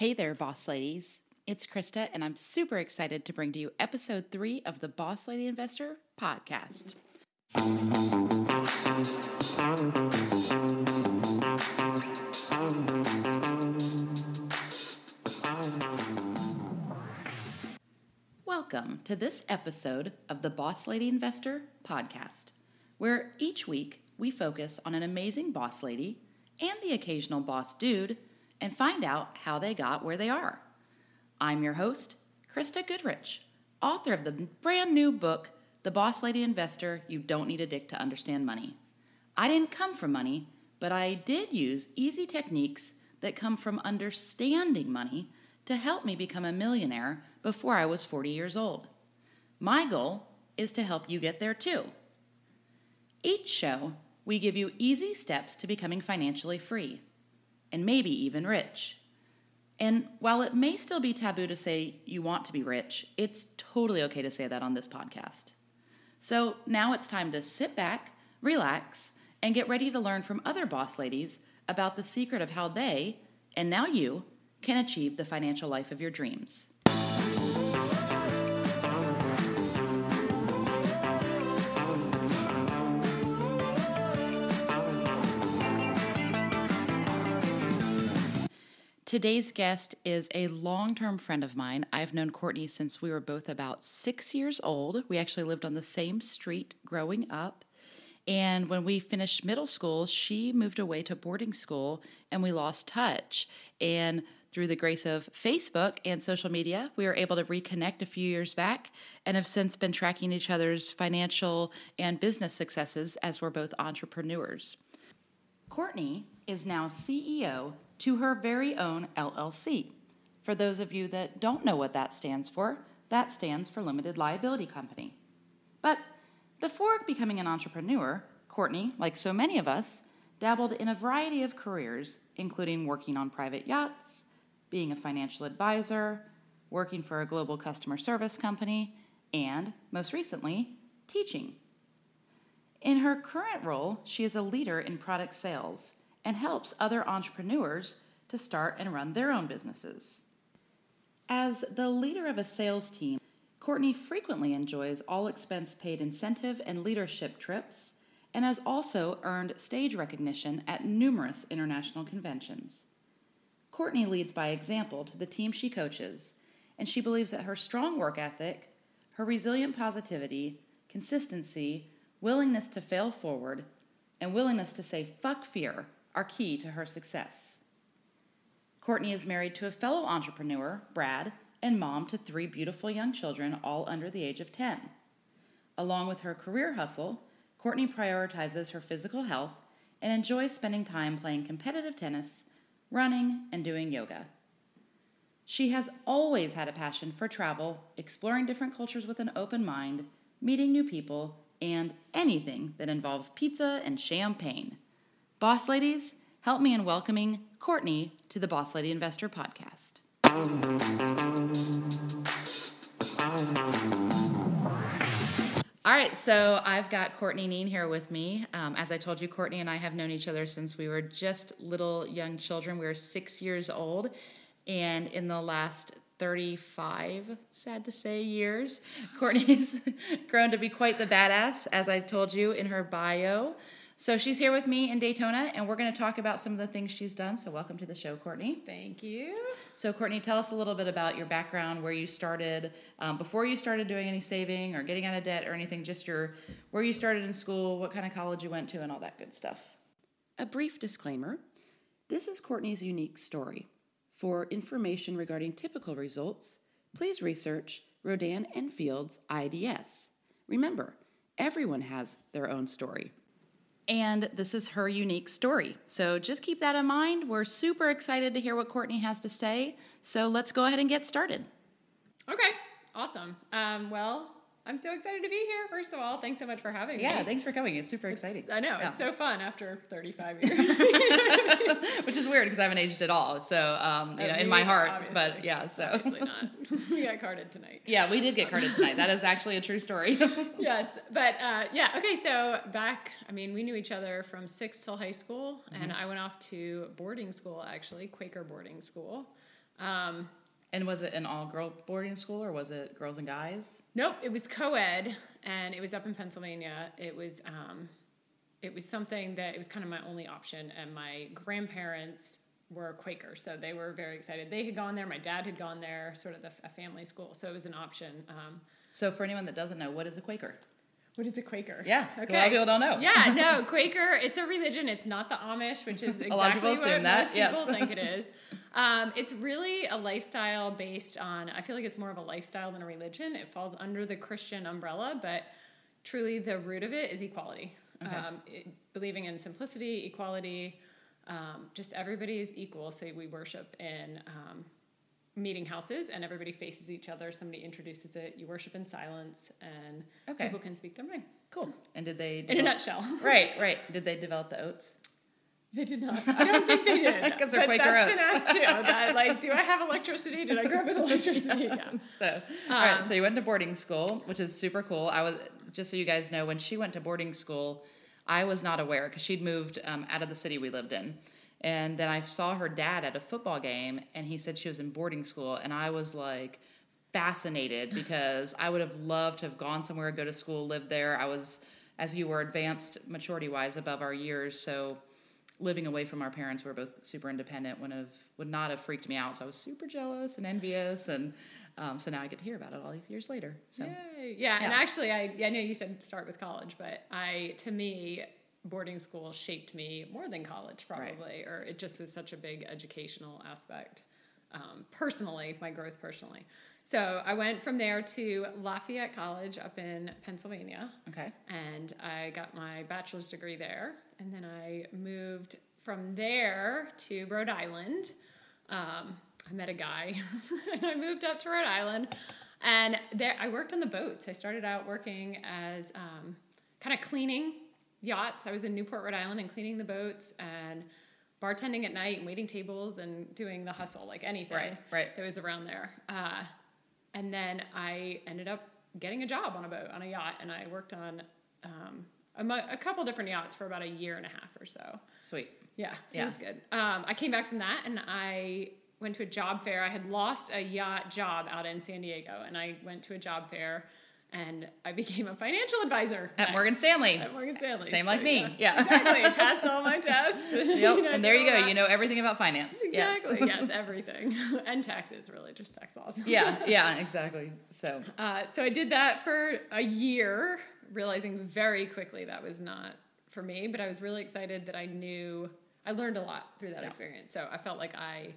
Hey there, boss ladies. It's Krista, and I'm super excited to bring to you episode three of the Boss Lady Investor podcast. Welcome to this episode of the Boss Lady Investor podcast, where each week we focus on an amazing boss lady and the occasional boss dude and find out how they got where they are. I'm your host, Krista Goodrich, author of the brand new book, The Boss Lady Investor You Don't Need a Dick to Understand Money. I didn't come from money, but I did use easy techniques that come from understanding money to help me become a millionaire before I was 40 years old. My goal is to help you get there too. Each show, we give you easy steps to becoming financially free and maybe even rich. And while it may still be taboo to say you want to be rich, it's totally okay to say that on this podcast. So now it's time to sit back, relax, and get ready to learn from other boss ladies about the secret of how they, and now you, can achieve the financial life of your dreams. Today's guest is a long term friend of mine. I've known Courtney since we were both about six years old. We actually lived on the same street growing up. And when we finished middle school, she moved away to boarding school and we lost touch. And through the grace of Facebook and social media, we were able to reconnect a few years back and have since been tracking each other's financial and business successes as we're both entrepreneurs. Courtney is now CEO to her very own LLC. For those of you that don't know what that stands for, that stands for Limited Liability Company. But before becoming an entrepreneur, Courtney, like so many of us, dabbled in a variety of careers, including working on private yachts, being a financial advisor, working for a global customer service company, and, most recently, teaching. In her current role, she is a leader in product sales and helps other entrepreneurs to start and run their own businesses. As the leader of a sales team, Courtney frequently enjoys all expense paid incentive and leadership trips and has also earned stage recognition at numerous international conventions. Courtney leads by example to the team she coaches, and she believes that her strong work ethic, her resilient positivity, consistency, willingness to fail forward, and willingness to say fuck fear are key to her success. Courtney is married to a fellow entrepreneur, Brad, and mom to three beautiful young children, all under the age of 10. Along with her career hustle, Courtney prioritizes her physical health and enjoys spending time playing competitive tennis, running, and doing yoga. She has always had a passion for travel, exploring different cultures with an open mind, meeting new people, and anything that involves pizza and champagne. Boss ladies, help me in welcoming Courtney to the Boss Lady Investor Podcast. All right, so I've got Courtney Nein here with me. Um, as I told you, Courtney and I have known each other since we were just little young children. We were six years old, and in the last 35, sad to say, years, Courtney's grown to be quite the badass, as I told you in her bio. So she's here with me in Daytona, and we're going to talk about some of the things she's done. So welcome to the show, Courtney. Thank you. So Courtney, tell us a little bit about your background, where you started, um, before you started doing any saving or getting out of debt or anything. Just your where you started in school, what kind of college you went to, and all that good stuff. A brief disclaimer: This is Courtney's unique story. For information regarding typical results, please research Rodan and Fields IDS. Remember, everyone has their own story. And this is her unique story. So just keep that in mind. We're super excited to hear what Courtney has to say. So let's go ahead and get started. Okay, awesome. Um, well, I'm so excited to be here. First of all, thanks so much for having yeah, me. Yeah, thanks for coming. It's super exciting. I know yeah. it's so fun after 35 years, which is weird because I haven't aged at all. So um, you know, in my heart, obviously. but yeah. So obviously not. we got carded tonight. Yeah, we did get carded tonight. That is actually a true story. yes, but uh, yeah. Okay, so back. I mean, we knew each other from sixth till high school, mm-hmm. and I went off to boarding school actually, Quaker boarding school. Um, And was it an all girl boarding school or was it girls and guys? Nope, it was co-ed, and it was up in Pennsylvania. It was um, it was something that it was kind of my only option, and my grandparents were Quaker, so they were very excited. They had gone there. My dad had gone there, sort of the, a family school, so it was an option. Um, So for anyone that doesn't know, what is a Quaker? What is a Quaker? Yeah, a lot of people don't know. Yeah, no, Quaker. It's a religion. It's not the Amish, which is exactly A lot of people what assume that, most yes. people think it is. Um, it's really a lifestyle based on. I feel like it's more of a lifestyle than a religion. It falls under the Christian umbrella, but truly the root of it is equality. Okay. Um, it, believing in simplicity, equality, um, just everybody is equal. So we worship in um, meeting houses, and everybody faces each other. Somebody introduces it. You worship in silence, and Okay. people can speak their mind. Cool. And did they In a nutshell. Right, right. Did they develop the oats? They did not. I don't think they did. 'Cause they're But Quaker that's been oats. asked too. That like, do I have electricity? Did I grow up with electricity? Yeah. So, all right. Um, So you went to boarding school, which is super cool. I was just so you guys know when she went to boarding school, I was not aware because she'd moved um, out of the city we lived in, and then I saw her dad at a football game, and he said she was in boarding school, and I was like fascinated because I would have loved to have gone somewhere, go to school, live there. I was, as you were, advanced maturity wise above our years, so living away from our parents, we were both super independent, would have would not have freaked me out. So I was super jealous and envious, and um, so now I get to hear about it all these years later. So Yay. Yeah, and actually, I I know you said start with college, but I to me boarding school shaped me more than college Right. probably, or it just was such a big educational aspect. Um, personally, my growth personally. So I went from there to Lafayette College up in Pennsylvania. okay, and I got my bachelor's degree there. And then I moved from there to Rhode Island. Um, I met a guy, and I moved up to Rhode Island. And there, I worked on the boats. I started out working as um, kind of cleaning yachts. I was in Newport, Rhode Island, and cleaning the boats and bartending at night and waiting tables and doing the hustle, like anything Right, right. that was around there. Uh, and then I ended up getting a job on a boat on a yacht, and I worked on um, a, a couple different yachts for about a year and a half or so. sweet. Yeah, it Yeah. was good. Um, I came back from that, and I went to a job fair. I had lost a yacht job out in San Diego, and I went to a job fair, and I became a financial advisor At Morgan Stanley. At Morgan Stanley, Same So, like me. Yeah. exactly. Passed all my tests. Yep, You know, and there you go. that. You know everything about finance. Exactly. Yes. Yes, everything. and taxes, really, just tax laws. yeah, yeah, exactly. So Uh, so I did that for a year, realizing very quickly that was not for me, but I was really excited that I knew, I learned a lot through that Yeah. experience. So I felt like I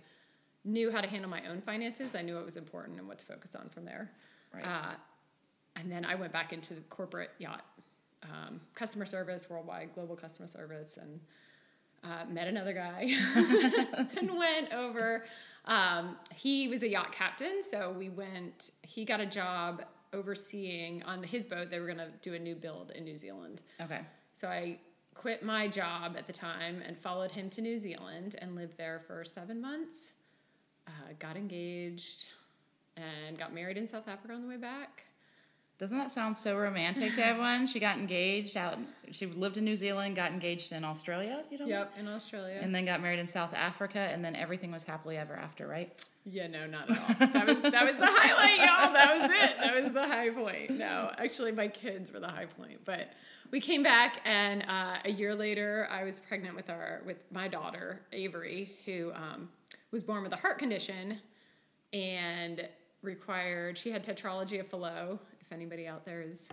knew how to handle my own finances. I knew what was important and what to focus on from there. Right. Uh, and then I went back into corporate yacht, um, customer service, worldwide global customer service, and uh, met another guy and went over. Um, he was a yacht captain, so we went. He got a job overseeing on his boat. They were going to do a new build in New Zealand. okay, So I quit my job at the time and followed him to New Zealand and lived there for seven months. Uh, got engaged and got married in South Africa on the way back. Doesn't that sound so romantic to everyone? She got engaged out. She lived in New Zealand, got engaged in Australia. You know. Yep, in Australia. And then got married in South Africa, and then everything was happily ever after, right? Yeah, no, not at all. That was that was the highlight, y'all. That was it. That was the high point. No, actually, my kids were the high point. But we came back, and uh, a year later, I was pregnant with our with my daughter Avery, who um, was born with a heart condition, and required. She had tetralogy of Fallot. Anybody out there is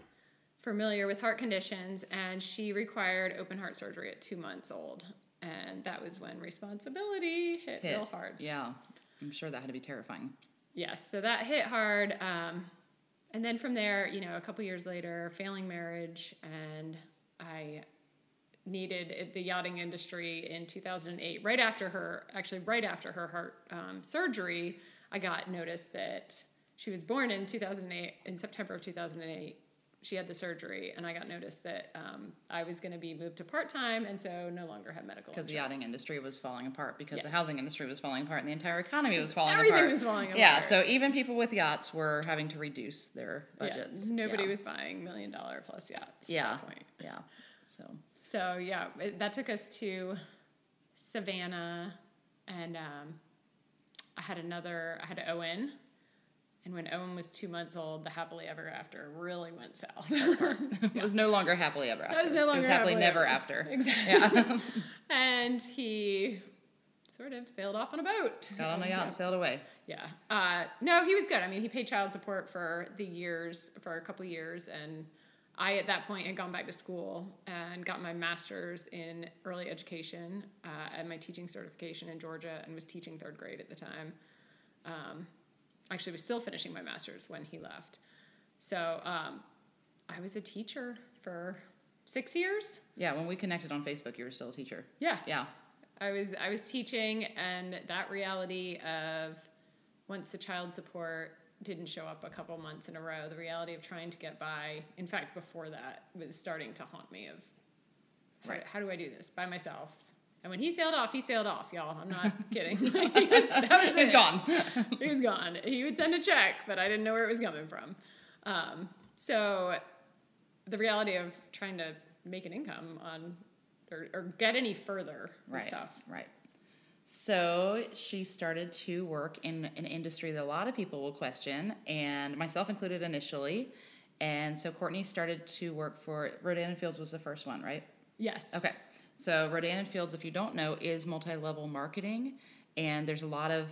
familiar with heart conditions, and she required open heart surgery at two months old. And that was when responsibility hit, Hit. real hard. Yeah, I'm sure that had to be terrifying. Yes, so that hit hard. Um, and then from there, you know, a couple years later, failing marriage, and I needed the yachting industry in 2008. Right after her, actually, right after her heart um, surgery, I got notice that she was born in 2008, in September of 2008. She had the surgery, and I got notice that um, I was going to be moved to part time, and so no longer had medical Because the yachting industry was falling apart, because the housing industry was falling apart, and the entire economy was falling Everything apart. was falling apart. Yeah, so even people with yachts were having to reduce their budgets. Yeah, nobody yeah. was buying million dollar plus yachts. at Yeah, that point. yeah. So So yeah, it, that took us to Savannah, and um, I had another, I had Owen. And when Owen was two months old, the happily ever after really went south. it was no longer happily ever after. It was no longer it was happily, happily never ever. after. Exactly. Yeah. and he sort of sailed off on a boat. Got on a yacht and sailed away. Yeah. Uh, no, he was good. I mean, he paid child support for the years, for a couple years. And I, at that point, had gone back to school and got my master's in early education uh, and my teaching certification in Georgia and was teaching third grade at the time. Um, actually, was still finishing my master's when he left. So um, I was a teacher for six years. Yeah, when we connected on Facebook, you were still a teacher. Yeah. Yeah. I was I was teaching, and that reality of once the child support didn't show up a couple months in a row, the reality of trying to get by. In fact, before that was starting to haunt me. Of how, Right. how do I do this by myself? And when he sailed off, he sailed off, y'all. I'm not kidding. he was, that was He's it. gone. he was gone. He would send a check, but I didn't know where it was coming from. Um, so the reality of trying to make an income on or, or get any further right. stuff. Right. So she started to work in an industry that a lot of people will question, and myself included initially. And so Courtney started to work for Rodan and Fields was the first one, right? Yes. Okay. So Rodan and Fields, if you don't know, is multi-level marketing, and there's a lot of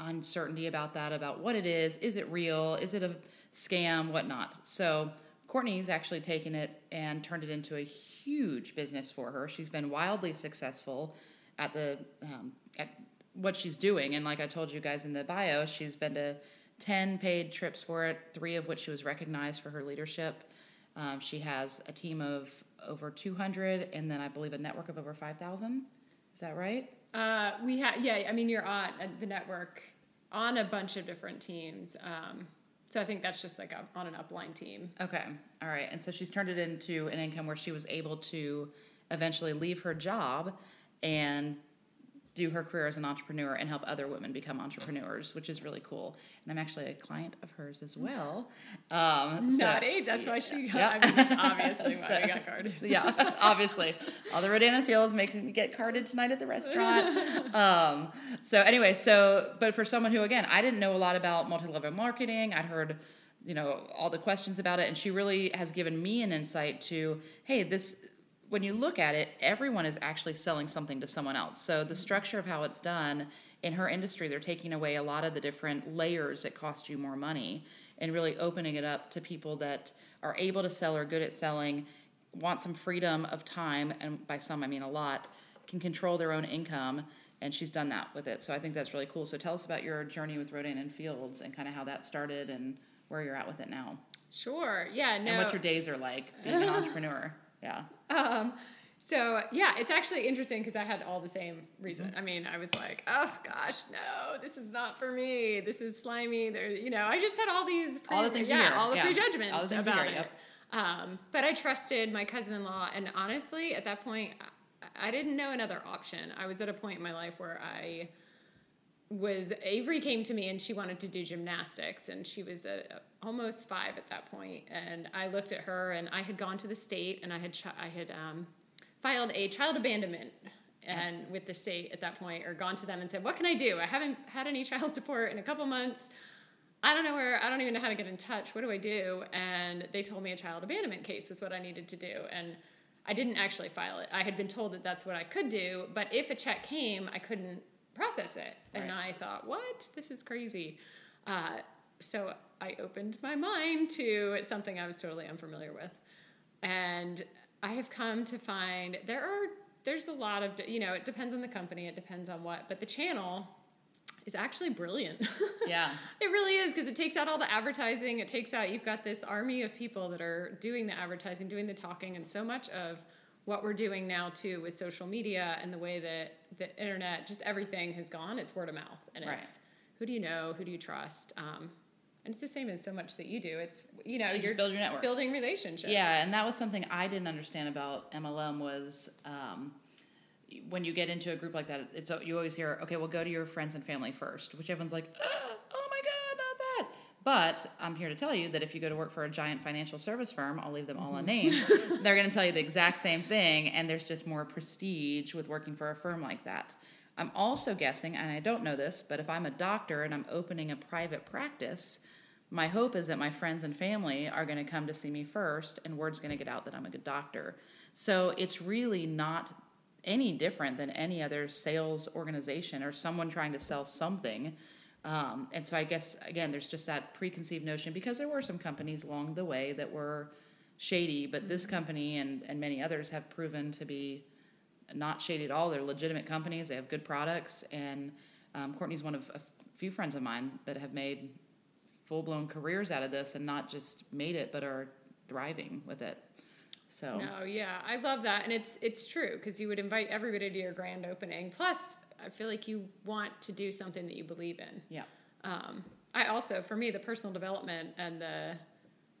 uncertainty about that, about what it is. Is it real? Is it a scam? Whatnot. So Courtney's actually taken it and turned it into a huge business for her. She's been wildly successful at the um, at what she's doing, and like I told you guys in the bio, she's been to ten paid trips for it, three of which she was recognized for her leadership. Um, she has a team of over 200, and then I believe a network of over 5,000. Is that right? Uh, we have, yeah, I mean, you're on uh, the network on a bunch of different teams. Um, so I think that's just like a, on an upline team. Okay. All right. And so she's turned it into an income where she was able to eventually leave her job and do her career as an entrepreneur and help other women become entrepreneurs, which is really cool. And I'm actually a client of hers as well. Um, so- Naughty. That's why she got, Yeah. I mean, obviously why I got carded. yeah, obviously. All the Rodan and Fields makes me get carded tonight at the restaurant. Um, so anyway, so but for someone who again, I didn't know a lot about multi-level marketing. I'd heard, you know, all the questions about it, and she really has given me an insight to, hey, this when you look at it, everyone is actually selling something to someone else. So the mm-hmm. structure of how it's done in her industry, they're taking away a lot of the different layers that cost you more money and really opening it up to people that are able to sell or good at selling, want some freedom of time, and by some I mean a lot, can control their own income. And she's done that with it. So I think that's really cool. So tell us about your journey with Rodan and Fields and kind of how that started and where you're at with it now. Sure. Yeah. No. And what your days are like being an entrepreneur. Yeah. Um, so yeah, it's actually interesting because I had all the same reason. I mean, I was like, oh gosh, no, this is not for me. This is slimy. There, you know, I just had all these, pre- All the things yeah, all the yeah. prejudgments All the about hear, it. yep. Um, but I trusted my cousin-in-law, and honestly, at that point, I, I didn't know another option. I was at a point in my life where I was Avery came to me and she wanted to do gymnastics and she was a, almost five at that point and I looked at her and I had gone to the state and I had chi- I had um, filed a child abandonment and with the state at that point or gone to them and said what can I do? I haven't had any child support in a couple months. I don't know where I don't even know how to get in touch. What do I do? And they told me a child abandonment case was what I needed to do and I didn't actually file it. I had been told that that's what I could do but if a check came I couldn't process it. And Right. I thought, what? This is crazy. Uh, so I opened my mind to something I was totally unfamiliar with. And I have come to find there are, there's a lot of, you know, it depends on the company, it depends on what, but the channel is actually brilliant. Yeah. It really is because it takes out all the advertising. It takes out, you've got this army of people that are doing the advertising, doing the talking, and so much of what we're doing now too with social media and the way that the internet, just everything has gone, it's word of mouth. And Right. it's who do you know? Who do you trust? Um, and it's the same as so much that you do. It's, you know, you you're build your network. building relationships. Yeah, and that was something I didn't understand about MLM was um, when you get into a group like that, it's you always hear, okay, well, go to your friends and family first, which everyone's like, "Ah, oh my god, not that. But I'm here to tell you that if you go to work for a giant financial service firm, I'll leave them all unnamed, mm-hmm. they're going to tell you the exact same thing, and there's just more prestige with working for a firm like that. I'm also guessing, and I don't know this, but if I'm a doctor and I'm opening a private practice, my hope is that my friends and family are going to come to see me first, and word's going to get out that I'm a good doctor. So it's really not any different than any other sales organization or someone trying to sell something. Um, and so I guess again, there's just that preconceived notion because there were some companies along the way that were shady, but this company and, and many others have proven to be not shady at all. They're legitimate companies. They have good products, and um, Courtney's one of a few friends of mine that have made full blown careers out of this and not just made it, but are thriving with it. So no, yeah, I love that, and it's it's true because you would invite everybody to your grand opening. Plus, I feel like you want to do something that you believe in. Yeah. Um, I also, for me, the personal development and the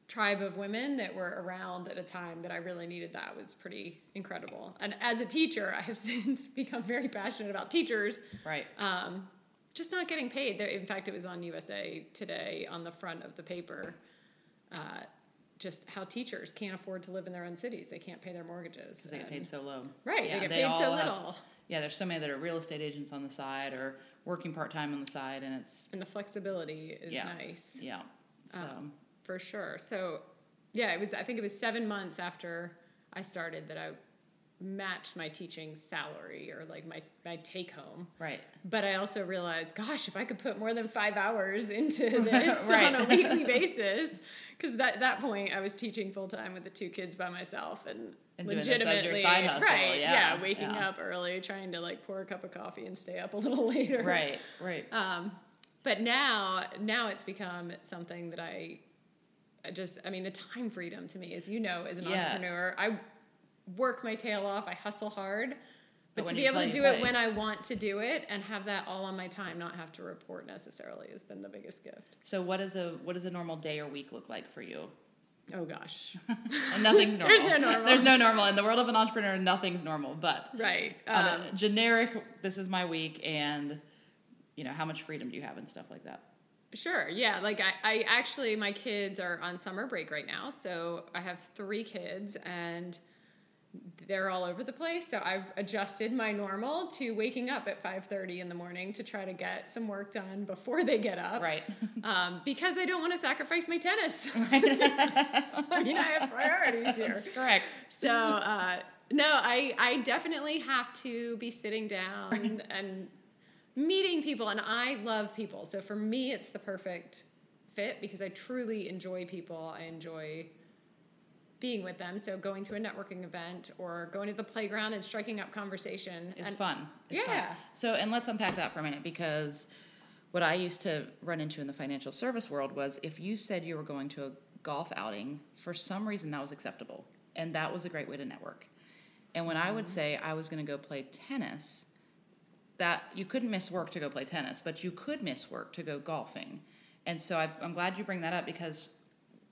tribe of women that were around at a time that I really needed that was pretty incredible. And as a teacher, I have since become very passionate about teachers. Right. Um, just not getting paid. There, In fact, it was on USA Today on the front of the paper. Uh, just how teachers can't afford to live in their own cities. They can't pay their mortgages. Because they get paid so low. Right. Yeah, they get they paid so little. Have, yeah, there's so many that are real estate agents on the side or working part time on the side, and it's and the flexibility is yeah, nice. Yeah. So. Um, for sure. So, yeah, it was. I think it was seven months after I started that I matched my teaching salary or like my, my take home. Right. But I also realized, gosh, if I could put more than five hours into this right. on a weekly basis, because at that point I was teaching full time with the two kids by myself and, and legitimately, hustle, right? Yeah, yeah waking yeah. up early, trying to like pour a cup of coffee and stay up a little later. Right. Right. Um, but now, now it's become something that I just I mean the time freedom to me, as you know, as an yeah. entrepreneur, I work my tail off, I hustle hard. But, but to be able play, to do it when I want to do it and have that all on my time, not have to report necessarily, has been the biggest gift. So, what is a what does a normal day or week look like for you? Oh gosh, nothing's normal. There's no normal. There's no normal in the world of an entrepreneur. Nothing's normal, but right. Um, generic. This is my week, and you know how much freedom do you have and stuff like that. Sure. Yeah. Like I, I actually, my kids are on summer break right now. So I have three kids and they're all over the place. So I've adjusted my normal to waking up at 5:30 in the morning to try to get some work done before they get up. Right. Um, because I don't want to sacrifice my tennis. I mean, I have priorities here. That's correct. So uh, no, I I definitely have to be sitting down and meeting people and I love people. So for me it's the perfect fit because I truly enjoy people. I enjoy being with them. So going to a networking event or going to the playground and striking up conversation. It's and, fun. It's yeah. Fun. So and let's unpack that for a minute because what I used to run into in the financial service world was if you said you were going to a golf outing, for some reason that was acceptable. And that was a great way to network. And when mm-hmm. I would mm-hmm. say I was going to go play tennis, that you couldn't miss work to go play tennis, but you could miss work to go golfing. And so I, I'm glad you bring that up because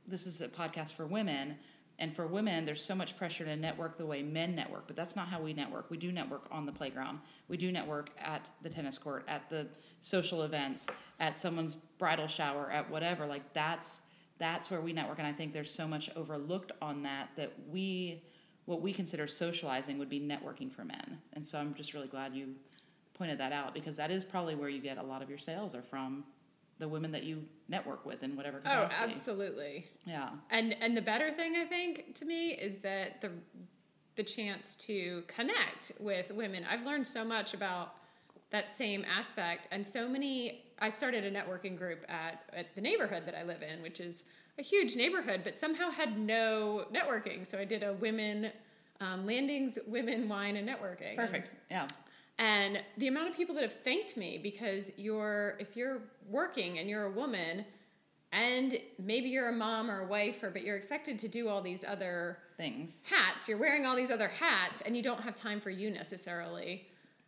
this is a podcast for women. And for women, there's so much pressure to network the way men network, but that's not how we network. We do network on the playground. We do network at the tennis court, at the social events, at someone's bridal shower, at whatever. Like that's that's where we network. And I think there's so much overlooked on that that we what we consider socializing would be networking for men. And so I'm just really glad you pointed that out because that is probably where you get a lot of your sales are from the women that you network with in whatever oh, capacity. Oh, absolutely. Yeah. And and the better thing I think to me is that the the chance to connect with women. I've learned so much about that same aspect and so many I started a networking group at at the neighborhood that I live in, which is a huge neighborhood, but somehow had no networking. So I did a women um, landings, women, wine, and networking. Perfect. Yeah. And the amount of people that have thanked me because you're, if you're working and you're a woman, and maybe you're a mom or a wife, or but you're expected to do all these other things, hats. You're wearing all these other hats, and you don't have time for you necessarily.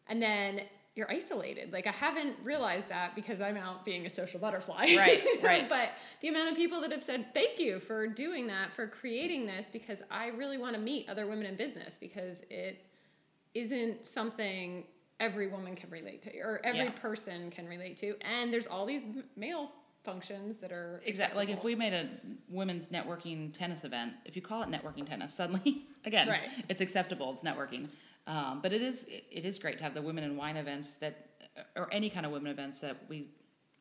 And then you're isolated. Like I haven't realized that because I'm out being a social butterfly. Right, right. but the amount of people that have said thank you for doing that, for creating this, because I really want to meet other women in business because it isn't something every woman can relate to or every yeah. person can relate to and there's all these male functions that are exactly like if we made a women's networking tennis event if you call it networking tennis suddenly again right. it's acceptable it's networking Um, but it is it is great to have the women in wine events that, or any kind of women events that we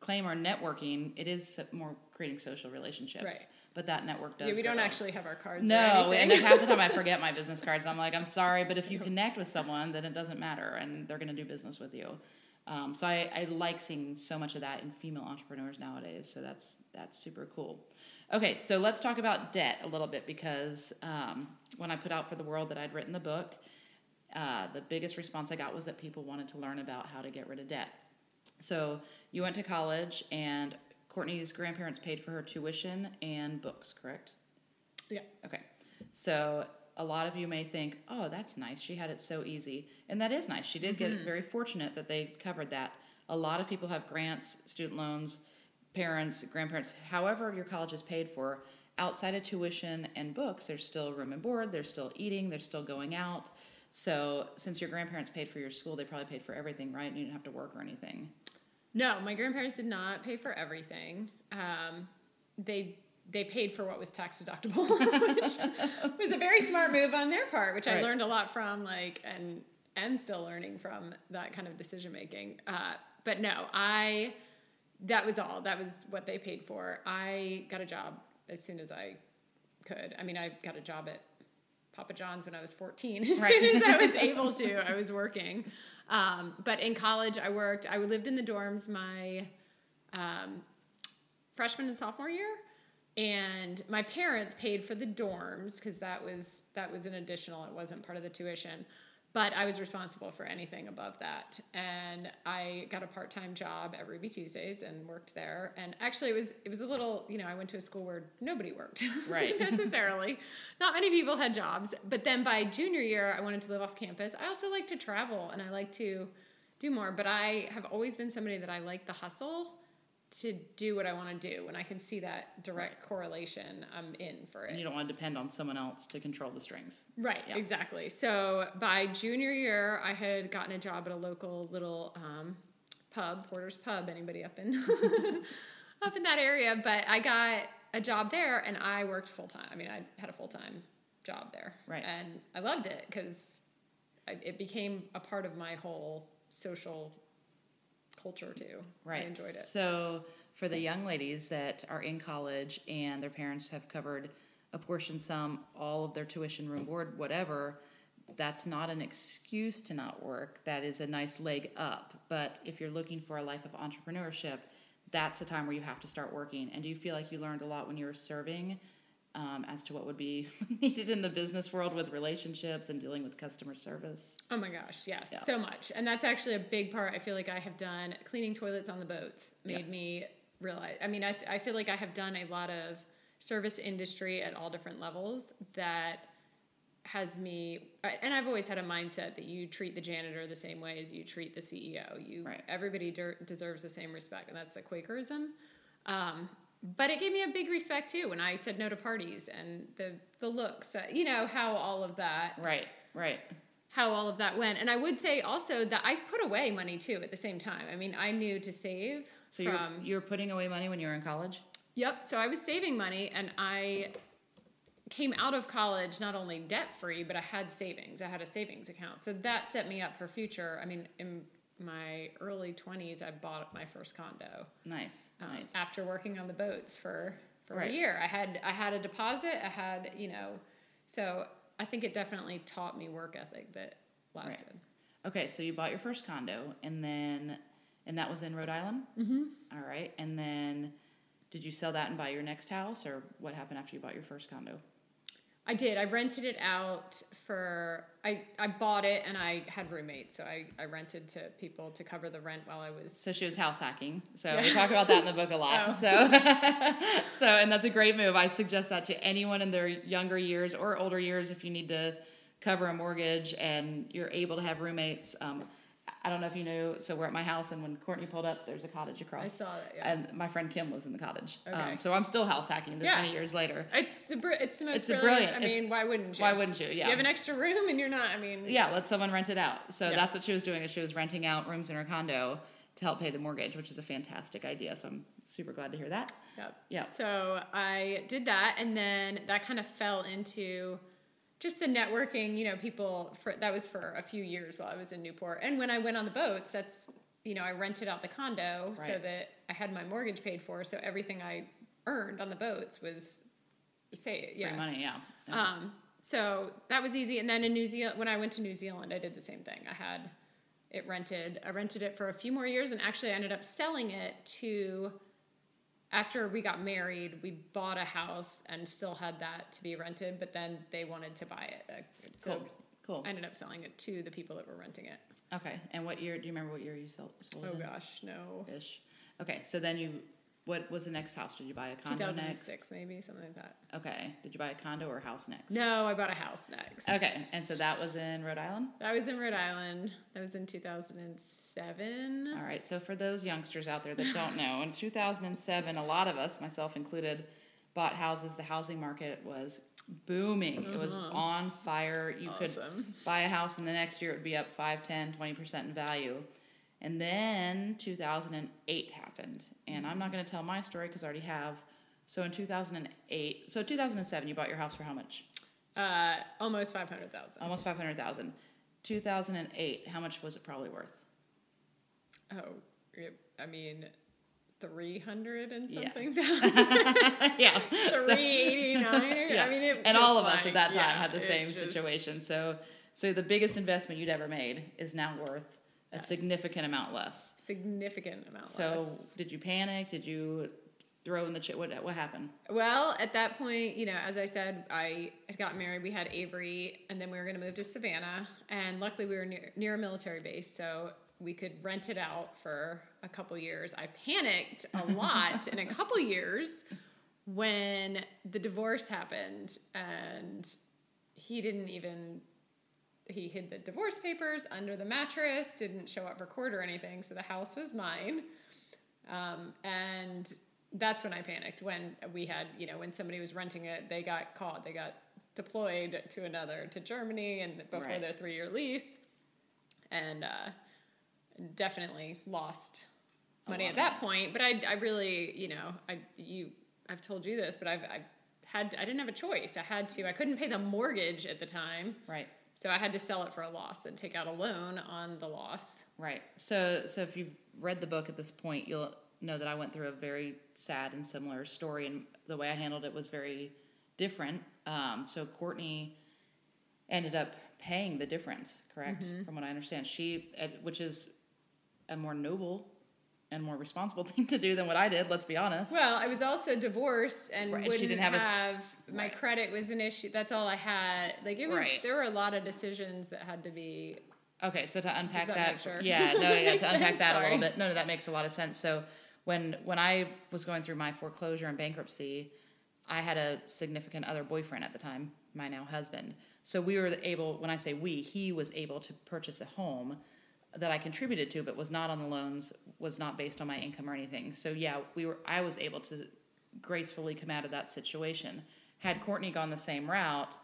claim are networking. It is more creating social relationships. Right. But that network does. Yeah, we don't grow. actually have our cards. No, and half the time I forget my business cards. I'm like, I'm sorry, but if you connect with someone, then it doesn't matter, and they're going to do business with you. Um, so I, I like seeing so much of that in female entrepreneurs nowadays. So that's that's super cool. Okay, so let's talk about debt a little bit because um, when I put out for the world that I'd written the book, uh, the biggest response I got was that people wanted to learn about how to get rid of debt. So you went to college, and Courtney's grandparents paid for her tuition and books, correct? yeah. Okay. So a lot of you may think, oh, that's nice. She had it so easy. And that is nice. She did get mm-hmm. very fortunate that they covered that. A lot of people have grants, student loans, parents, grandparents, however your college is paid for. Outside of tuition and books, there's still room and board, there's still eating, there's still going out. So since your grandparents paid for your school, they probably paid for everything, right? And you didn't have to work or anything. No, my grandparents did not pay for everything. Um, they they paid for what was tax deductible, which was a very smart move on their part, which I learned a lot from. Like, and am still learning from that kind of decision making. Uh, but no, I that was all. That was what they paid for. I got a job as soon as I could. I mean, I got a job at Papa John's when I was 14. As Right. soon as I was able to, I was working. Um, but in college, I worked. I lived in the dorms my um, freshman and sophomore year, and my parents paid for the dorms because that was that was an additional. It wasn't part of the tuition. But I was responsible for anything above that, and I got a part-time job at Ruby Tuesdays and worked there. And actually, it was it was a little, you know, I went to a school where nobody worked, Right. necessarily. Not many people had jobs. But then by junior year, I wanted to live off campus. I also like to travel and I like to do more. But I have always been somebody that I like the hustle to do what I want to do. When I can see that direct correlation, I'm in for And it. you don't want to depend on someone else to control the strings. Right, Yeah. exactly. So by junior year, I had gotten a job at a local little um, pub, Porter's Pub. Anybody up in up in that area? But I got a job there, and I worked full time. I mean, I had a full time job there, Right. And I loved it because it became a part of my whole social culture too. Right. I enjoyed it. So for the young ladies that are in college and their parents have covered a portion, some, all of their tuition, room, board, whatever, that's not an excuse to not work. That is a nice leg up. But if you're looking for a life of entrepreneurship, that's the time where you have to start working. And do you feel like you learned a lot when you were serving um, as to what would be needed in the business world with relationships and dealing with customer service? Oh my gosh, yes, Yeah. so much. And that's actually a big part I feel like I have done. Cleaning toilets on the boats made Yeah. me realize. I mean, I, I feel like I have done a lot of service industry at all different levels that has me and I've always had a mindset that you treat the janitor the same way as you treat the CEO. You Right. everybody der- deserves the same respect and that's the Quakerism. Um, but it gave me a big respect too when I said no to parties and the the looks, uh, you know, how all of that Right, right. how all of that went. And I would say also that I put away money too at the same time. I mean, I knew to save So you're, from you're putting away money when you were in college? Yep, so I was saving money and I came out of college not only debt free, but I had savings. I had a savings account. So that set me up for future. I mean, in my early 20s, I bought my first condo Nice, um, nice. after working on the boats for for Right. a year. I had I had a deposit. I had you know, so I think it definitely taught me work ethic that lasted. Okay, so you bought your first condo, and then, and that was in Rhode Island. Mm-hmm. All right, and then, did you sell that and buy your next house, or what happened after you bought your first condo? I did. I rented it out for I I bought it and I had roommates, so I I rented to people to cover the rent while I was. So she was house hacking. So Yeah. we talk about that in the book a lot. Oh. So, so and that's a great move. I suggest that to anyone in their younger years or older years if you need to cover a mortgage and you're able to have roommates. Um, I don't know if you know. So we're at my house, and when Courtney pulled up, there's a cottage across. I saw that. Yeah. And my friend Kim lives in the cottage. Okay. Um, so I'm still house hacking this Yeah. many years later. It's the br- it's the most It's brilliant. brilliant- I mean, it's- why wouldn't you? Why wouldn't you? Yeah. You have an extra room and you're not. I mean, yeah, let someone rent it out. So Yes. that's what she was doing. Is she was renting out rooms in her condo to help pay the mortgage, which is a fantastic idea. So I'm super glad to hear that. Yep. Yeah. So I did that, and then that kind of fell into just the networking, you know, people for that was for a few years while I was in Newport. And when I went on the boats, that's you know, I rented out the condo so that I had my mortgage paid for, so everything I earned on the boats was say yeah. Free money, yeah. Yeah. Um, so that was easy. And then in New Zealand, when I went to New Zealand, I did the same thing. I had it rented. I rented it for a few more years, and actually, I ended up selling it to. After we got married, we bought a house and still had that to be rented, but then they wanted to buy it. Uh, So cool. Cool. I ended up selling it to the people that were renting it. Okay. And what year? Do you remember what year you sold? sold Oh in? gosh, no. Ish. Okay. So then you, what was the next house? Did you buy a condo next? 2006, maybe something like that. Okay. Did you buy a condo or a house next? No, I bought a house next. Okay. And so that was in Rhode Island? That was in Rhode Island. That was in 2007. All right. So for those youngsters out there that don't know, in 2007, a lot of us, myself included, bought houses. The housing market was booming. It was Uh-huh. on fire. You could buy a house and the next year it would be up 5, 10, 20% in value. And then 2008 happened. And I'm not going to tell my story because I already have. So in 2008, so 2007, you bought your house for how much? Uh, almost 500,000. Almost 500,000. 2008, how much was it probably worth? Oh, it, I mean, 300 and Yeah. something thousand. yeah. So- 389. yeah. I mean, it and all of us at that time yeah, had the same just- situation. So, so the biggest investment you'd ever made is now worth a Yes. significant amount less. Significant amount less. So, less. did you panic? Did you throw in the chip? What what happened? Well, at that point, you know, as I said, I had gotten married. We had Avery, and then we were going to move to Savannah. And luckily, we were near, near a military base, so we could rent it out for a couple years. I panicked a lot in a couple years when the divorce happened, and he didn't even. He hid the divorce papers under the mattress, didn't show up for court or anything, so the house was mine. Um, and that's when I panicked when we had, you know, when somebody was renting it, they got caught, they got deployed to another, to Germany, and before Right. their three year lease, and uh, definitely lost money at that point. But I, I really, you know, I you, I've told you this, but I've, I've had, I didn't have a choice. I had to. I couldn't pay the mortgage at the time, Right. So I had to sell it for a loss and take out a loan on the loss. Right. So, so if you've read the book at this point, you'll know that I went through a very sad and similar story, and the way I handled it was very different. Um, so Courtney ended up paying the difference, correct? From what I understand, she, which is a more noble and more responsible thing to do than what I did. Let's be honest. Well, I was also divorced and Right, wouldn't she didn't have a s- my right. credit was an issue. That's all I had. Like it was, Right. there were a lot of decisions that had to be. Okay, so to unpack that that, sure? yeah, no, yeah, to unpack sense? that a little bit. No, no, that makes a lot of sense. So when when I was going through my foreclosure and bankruptcy, I had a significant other boyfriend at the time, my now husband. So we were able, when I say we, he was able to purchase a home that I contributed to, but was not on the loans, was not based on my income or anything. So yeah, we were. I was able to gracefully come out of that situation. Had Courtney gone the same route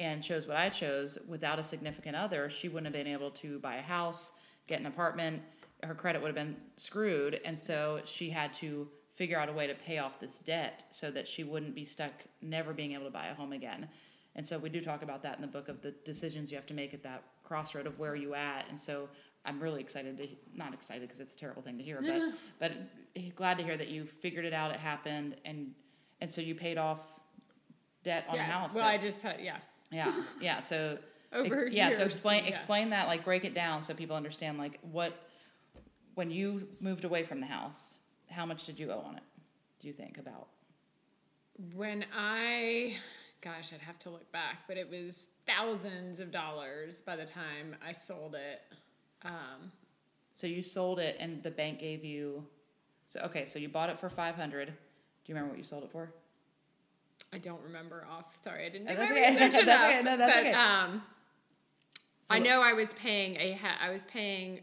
and chose what I chose without a significant other, she wouldn't have been able to buy a house, get an apartment. Her credit would have been screwed, and so she had to figure out a way to pay off this debt so that she wouldn't be stuck never being able to buy a home again. And so we do talk about that in the book of the decisions you have to make at that crossroad of where you at. And so I'm really excited to not excited because it's a terrible thing to hear, but but glad to hear that you figured it out. It happened, and and so you paid off debt on yeah. the house. Well, so- I just had yeah. yeah, yeah. So Over ex- yeah. So explain yeah. explain that like break it down so people understand like what when you moved away from the house, how much did you owe on it? Do you think about? When I, gosh, I'd have to look back, but it was thousands of dollars by the time I sold it. Um, So you sold it, and the bank gave you. So okay, so you bought it for five hundred. Do you remember what you sold it for? I don't remember off. Sorry, I didn't do that's my okay. research That's enough. okay. No, that's but okay. um, So- I know I was paying a ha- I was paying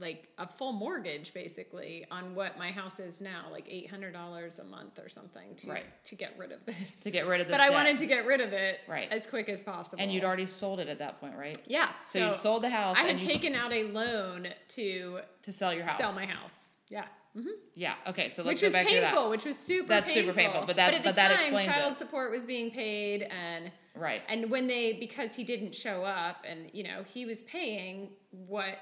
like a full mortgage basically on what my house is now, like eight hundred dollars a month or something to Right. to get rid of this. To get rid of this. but I wanted to get rid of it Right. as quick as possible. And you'd already sold it at that point, right? yeah. So, you sold the house I had and you taken out a loan to to sell your house. sell my house. Yeah. Mm-hmm. Yeah. Okay. So let's which go back to painful, that. which was painful. Which was super That's painful. super painful, but that- at but the that time, explains child it. support was being paid, and Right. and when they because he didn't show up, and you know he was paying what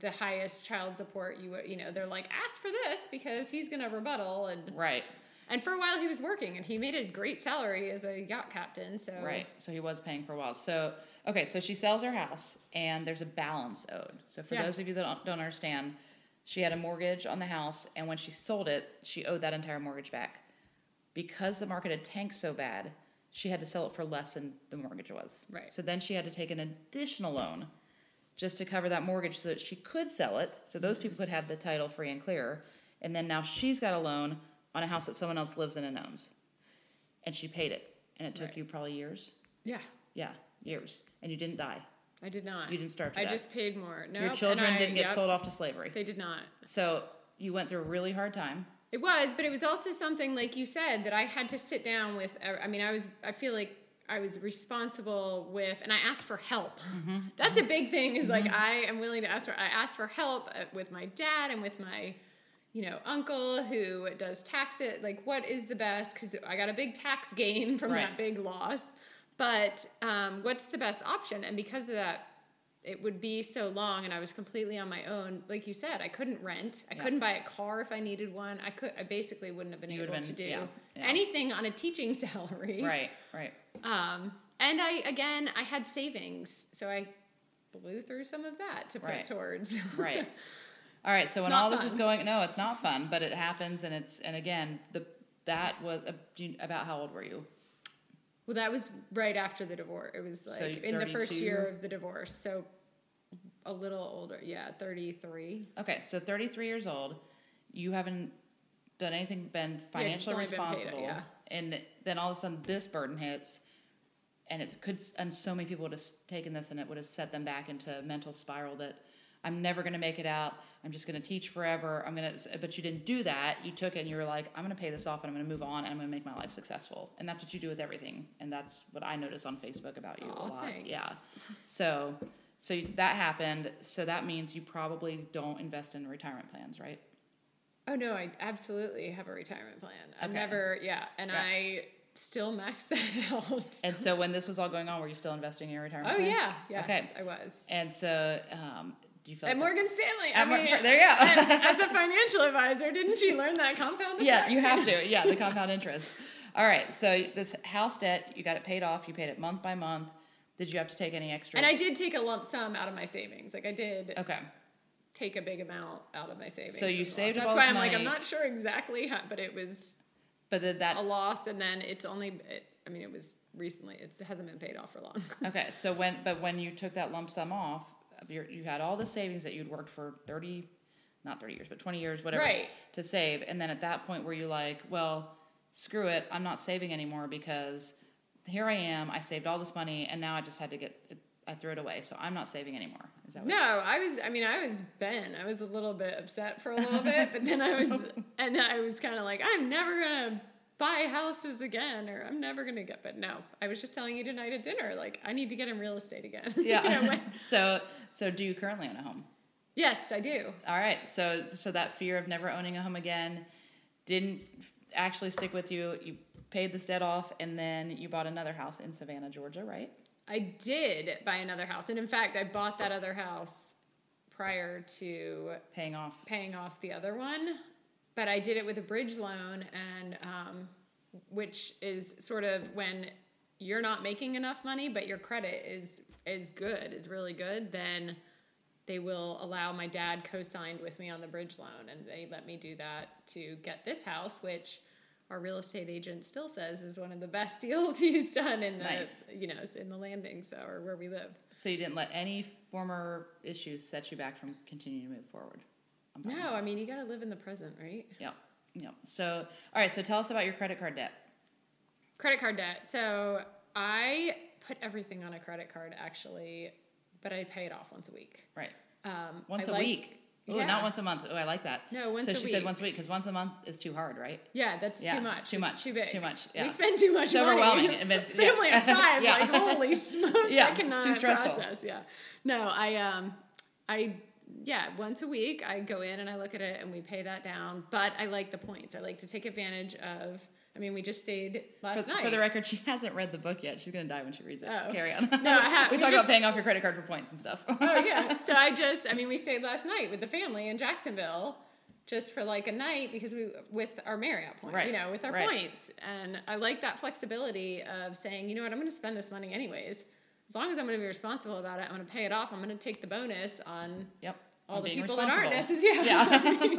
the highest child support you would you know they're like ask for this because he's gonna rebuttal and Right. and for a while he was working and he made a great salary as a yacht captain so Right. So he was paying for a while. So okay. So she sells her house, and there's a balance owed. So for Yeah. those of you that don't, don't understand, she had a mortgage on the house, and when she sold it, she owed that entire mortgage back. Because the market had tanked so bad, she had to sell it for less than the mortgage was. Right. So then she had to take an additional loan just to cover that mortgage so that she could sell it. So those people could have the title free and clear. And then now she's got a loan on a house that someone else lives in and owns. And she paid it. And it took Right. you probably years. yeah Yeah, years. And you didn't die. I did not You didn't starve to I death. just paid more no Your children didn't get sold off to slavery. they did not So you went through a really hard time. It was, but it was also something like you said that I had to sit down with. I mean, I was. I feel like I was responsible with, and I asked for help. Mm-hmm. That's a big thing. Is like I am willing to ask for. I asked for help uh, with my dad and with my, you know, uncle who does tax it. Like, what is the best? Because I got a big tax gain from Right. that big loss. But um, what's the best option? And because of that, it would be so long and I was completely on my own. Like you said, I couldn't rent. I Yeah. couldn't buy a car if I needed one. I could I basically wouldn't have been You able would've to do yeah, yeah. anything on a teaching salary. Right, right. Um and I again I had savings. So I blew through some of that to put Right. towards Right. All right. So when not all this is going, no, it's not fun, but it happens, and it's and again, the that was uh, about how old were you? Well, that was right after the divorce. It was like So in the first year of the divorce. So a little older. Yeah, 33. Okay, so 33 years old, you haven't done anything, been financially only been paid, responsible, yeah. And then all of a sudden this burden hits, and it could, and so many people would have taken this, and it would have set them back into a mental spiral that I'm never going to make it out. I'm just going to teach forever. I'm going to, but you didn't do that. You took it, and you were like, I'm going to pay this off, and I'm going to move on, and I'm going to make my life successful, and that's what you do with everything, and that's what I notice on Facebook about you a lot. thanks. Yeah, so. So that happened. So that means you probably don't invest in retirement plans, right? Oh no, I absolutely have a retirement plan. I've Okay. never, yeah, and Yeah. I still max that out. And so when this was all going on, were you still investing in your retirement? oh plan? yeah, yes, Okay. I was. And so, um, do you feel At like Morgan Stanley. At I mean, there you go. as a financial advisor, didn't you learn that compound? that- yeah, effect? you have to. Yeah, the compound interest. All right. So this house debt, you got it paid off. You paid it month by month. Did you have to take any extra? And I did take a lump sum out of my savings. Like I did okay. Take a big amount out of my savings. So you saved That's why I'm like. I'm not sure exactly how, but it was But did that a loss, and then it's only. It, I mean, it was recently. It's, it hasn't been paid off for long. Okay, so when but when you took that lump sum off, you had all the savings that you'd worked for thirty, not thirty years, but twenty years, whatever, Right. to save, and then at that point, were you like, well, screw it, I'm not saving anymore because here I am, I saved all this money, and now I just had to get, I threw it away, so I'm not saving anymore. Is that what? No, I was. I mean, I was Ben. I was a little bit upset for a little bit, but then I was, and then I was kind of like, I'm never gonna buy houses again, or I'm never gonna get. But no, I was just telling you tonight at dinner, like I need to get in real estate again. You know, Yeah. so so do you currently own a home? yes, I do. All right. So so that fear of never owning a home again didn't actually stick with you. You paid this debt off, and then you bought another house in Savannah, Georgia, right? I did buy another house, and in fact, I bought that other house prior to Paying off. paying off the other one, but I did it with a bridge loan, and um, which is sort of when you're not making enough money, but your credit is is good, is really good, then they will allow my dad co-signed with me on the bridge loan, and they let me do that to get this house, which our real estate agent still says is one of the best deals he's done in the Nice. you know in the landing so or where we live. So you didn't let any former issues set you back from continuing to move forward. on buying a No, I mean you got to live in the present, right? Yeah, Yep. So all right. So tell us about your credit card debt. Credit card debt. So I put everything on a credit card actually, but I pay it off once a week. Right. Um, Once I a like- week. Oh, Yeah. not once a month. Oh, I like that. No, once a week. so a she said once a week because once a month is too hard, right? Yeah, that's Yeah, too much. it's too much. Too big. Too much, yeah. We spend too much It's money. overwhelming. It is- yeah. Family of five. Yeah. Like holy smokes. Yeah, I it's too stressful. process. Yeah. No, I um, I yeah, once a week I go in and I look at it and we pay that down. But I like the points. I like to take advantage of. I mean, we just stayed last For, night. for the record, she hasn't read the book yet. She's gonna die when she reads it. Oh. Carry on. No, I have- we we talk just- about paying off your credit card for points and stuff. oh yeah. So I just, I mean, we stayed last night with the family in Jacksonville, just for like a night because we with our Marriott point, Right, you know, with our right. points, and I like that flexibility of saying, you know what, I'm going to spend this money anyways. As long as I'm going to be responsible about it, I'm going to pay it off. I'm going to take the bonus on Yep. all the people that aren't necessarily. Yeah.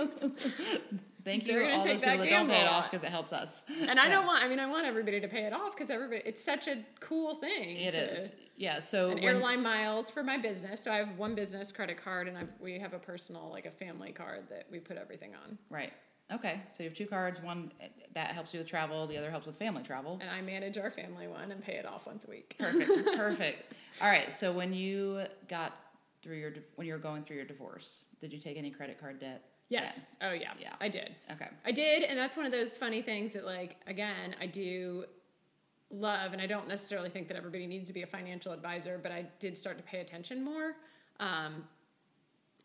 Thank They're you, all take those people that don't pay it off because it helps us. and I Yeah. don't want. I mean, I want everybody to pay it off because everybody. It's such a cool thing. It to- is. Yeah. So when, airline miles for my business. So I have one business credit card, and I've, we have a personal, like a family card that we put everything on. right. Okay. So you have two cards. One eh, that helps you with travel. The other helps with family travel. And I manage our family one and pay it off once a week. Perfect. Perfect. All right. So when you got through your when you were going through your divorce, did you take any credit card debt? Yes. Oh yeah. Yeah. I did. Okay. I did, and that's one of those funny things that, like, again, I do love, and I don't necessarily think that everybody needs to be a financial advisor, but I did start to pay attention more. Um,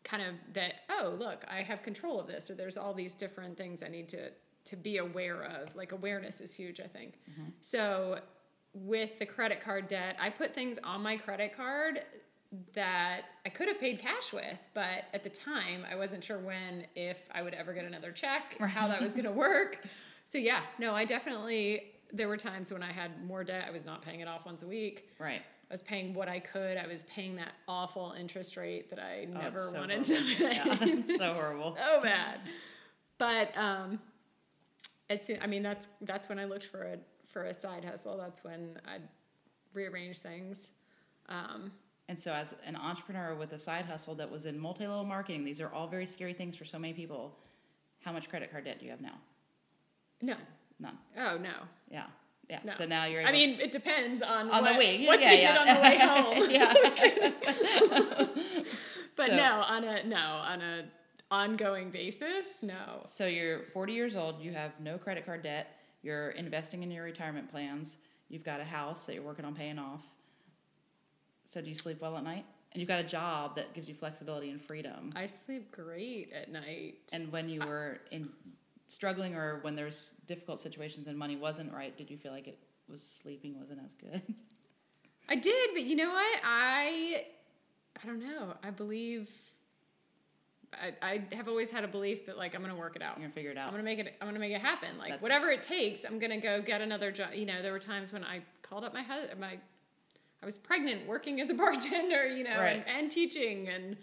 kind of that, oh, look, I have control of this, or there's all these different things I need to to be aware of. Like awareness is huge, I think. So with the credit card debt, I put things on my credit card that I could have paid cash with, but at the time I wasn't sure when, if I would ever get another check, or how that was going to work. So yeah, no, I definitely. There were times when I had more debt. I was not paying it off once a week. Right. I was paying what I could. I was paying that awful interest rate that I Oh, never so wanted horrible. to pay. Yeah, it's so horrible. so bad. But um, as soon, I mean, that's that's when I looked for a for a side hustle. That's when I'd rearrange things. Um, And so, as an entrepreneur with a side hustle that was in multi level marketing, these are all very scary things for so many people. How much credit card debt do you have now? no, None. oh no. Yeah. Yeah. No. So now you're. I mean, it depends on, on what, the way. what yeah, they yeah. did on the way home. yeah. But So- no, on a no on a ongoing basis, no. So you're 40 years old. You have no credit card debt. You're investing in your retirement plans. You've got a house that you're working on paying off. So do you sleep well at night? And you've got a job that gives you flexibility and freedom. I sleep great at night. And when you were in struggling or when there's difficult situations and money wasn't right, did you feel like it was sleeping wasn't as good? I did, but you know what? I I don't know. I believe I, I have always had a belief that like I'm gonna work it out. You're gonna figure it out. I'm gonna make it. I'm gonna make it happen. Like That's- whatever it takes, I'm gonna go get another job. You know, there were times when I called up my husband. My I was pregnant, working as a bartender. You know, Right. and, and teaching, and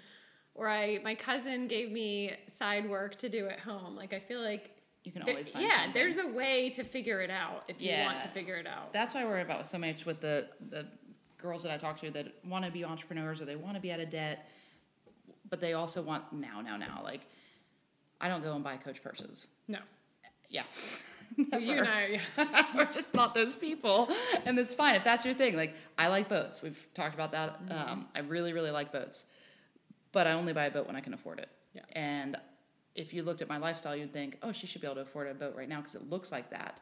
or I my cousin gave me side work to do at home. Like I feel like. You can there- always find yeah, something. there's a way to figure it out if you want to figure it out. That's why I worry about so much with the the girls that I talk to that want to be entrepreneurs or they want to be out of debt, but they also want now, now, now. Like, I don't go and buy Coach purses. no, Yeah. you Never. and I. We're just not those people, and that's fine if that's your thing. Like, I like boats. We've talked about that. Mm-hmm. Um, I really, really like boats, but I only buy a boat when I can afford it. Yeah. And if you looked at my lifestyle, you'd think, oh, she should be able to afford a boat right now because it looks like that.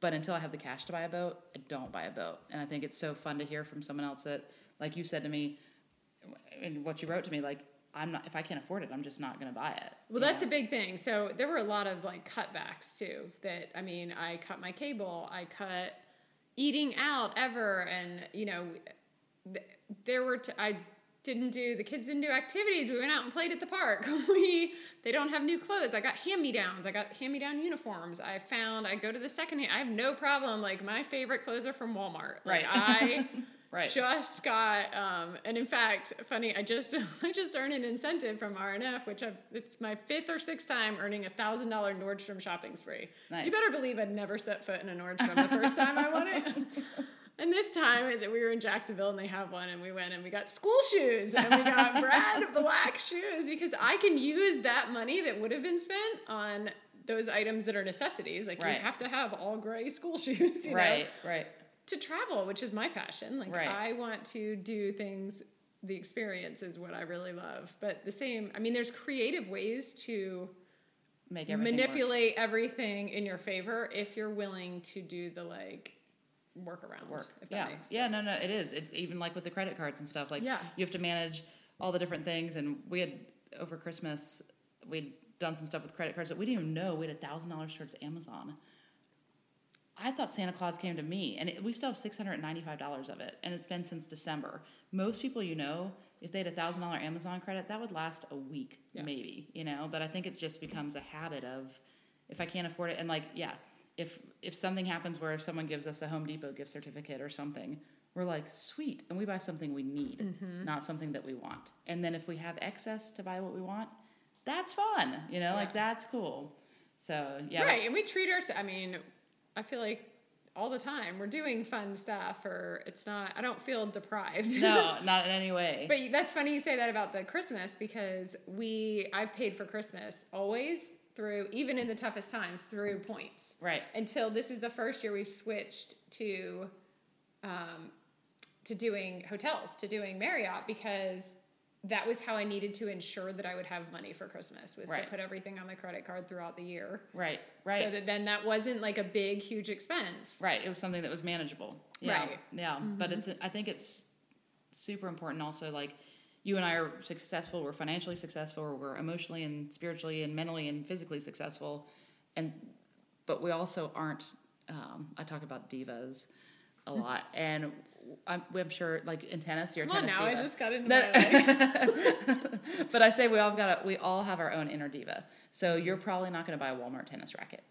But until I have the cash to buy a boat, I don't buy a boat. And I think it's so fun to hear from someone else that, like you said to me, and what you wrote to me, like, I'm not, if I can't afford it, I'm just not going to buy it. Well, that's a big thing. So there were a lot of like cutbacks too. That I mean, I cut my cable, I cut eating out ever, and you know, th- there were t- I didn't do the kids didn't do activities. We went out and played at the park. we they don't have new clothes. I got hand me downs. I got hand me down uniforms. I found I go to the second hand. I have no problem. Like my favorite clothes are from Walmart. Like, Right. I. Right. Just got, um, and in fact, funny, I just I just earned an incentive from RNF, which I've, it's my fifth or sixth time earning a thousand dollar Nordstrom shopping spree. Nice. You better believe I'd never set foot in a Nordstrom the first time I won it. And this time that we were in Jacksonville and they have one, and we went and we got school shoes and we got Brad black shoes because I can use that money that would have been spent on those items that are necessities. Like Right. you have to have all gray school shoes, you know? right, right. To travel, which is my passion. Like Right. I want to do things. The experience is what I really love. But the same, I mean, there's creative ways to Make everything work. manipulate everything in your favor if you're willing to do the like work. If that Yeah, makes yeah, no, no, it is. It's even like with the credit cards and stuff. Like, Yeah. you have to manage all the different things. And we had over Christmas we'd done some stuff with credit cards that we didn't even know we had a thousand dollars towards Amazon. I thought Santa Claus came to me, and it, we still have six hundred ninety-five dollars of it, and it's been since December. Most people you know, if they had a thousand dollar Amazon credit, that would last a week, Yeah. maybe, you know. But I think it just becomes a habit of, if I can't afford it, and like, yeah, if if something happens where if someone gives us a Home Depot gift certificate or something, we're like, sweet, and we buy something we need, Mm-hmm. not something that we want. And then if we have excess to buy what we want, that's fun, you know, like that's cool. So yeah, Right, and we treat ourselves. I mean, I feel like all the time we're doing fun stuff, or it's not. I don't feel deprived. no, not in any way. But that's funny you say that about the Christmas because we I've paid for Christmas always through even in the toughest times through points right. until this is the first year we switched to um, to doing hotels to doing Marriott because that was how I needed to ensure that I would have money for Christmas was Right. to put everything on the credit card throughout the year Right. Right. so that then that wasn't like a big huge expense Right. It was something that was manageable. Yeah. Right. Yeah. But it's I think it's super important also like you and I are successful, we're financially successful, we're emotionally and spiritually and mentally and physically successful. And but we also aren't um, I talk about divas a lot and I'm, I'm sure like in tennis you're a Come on tennis now, I just got into my but I say we all got a, we all have our own inner diva. So you're probably not going to buy a Walmart tennis racket.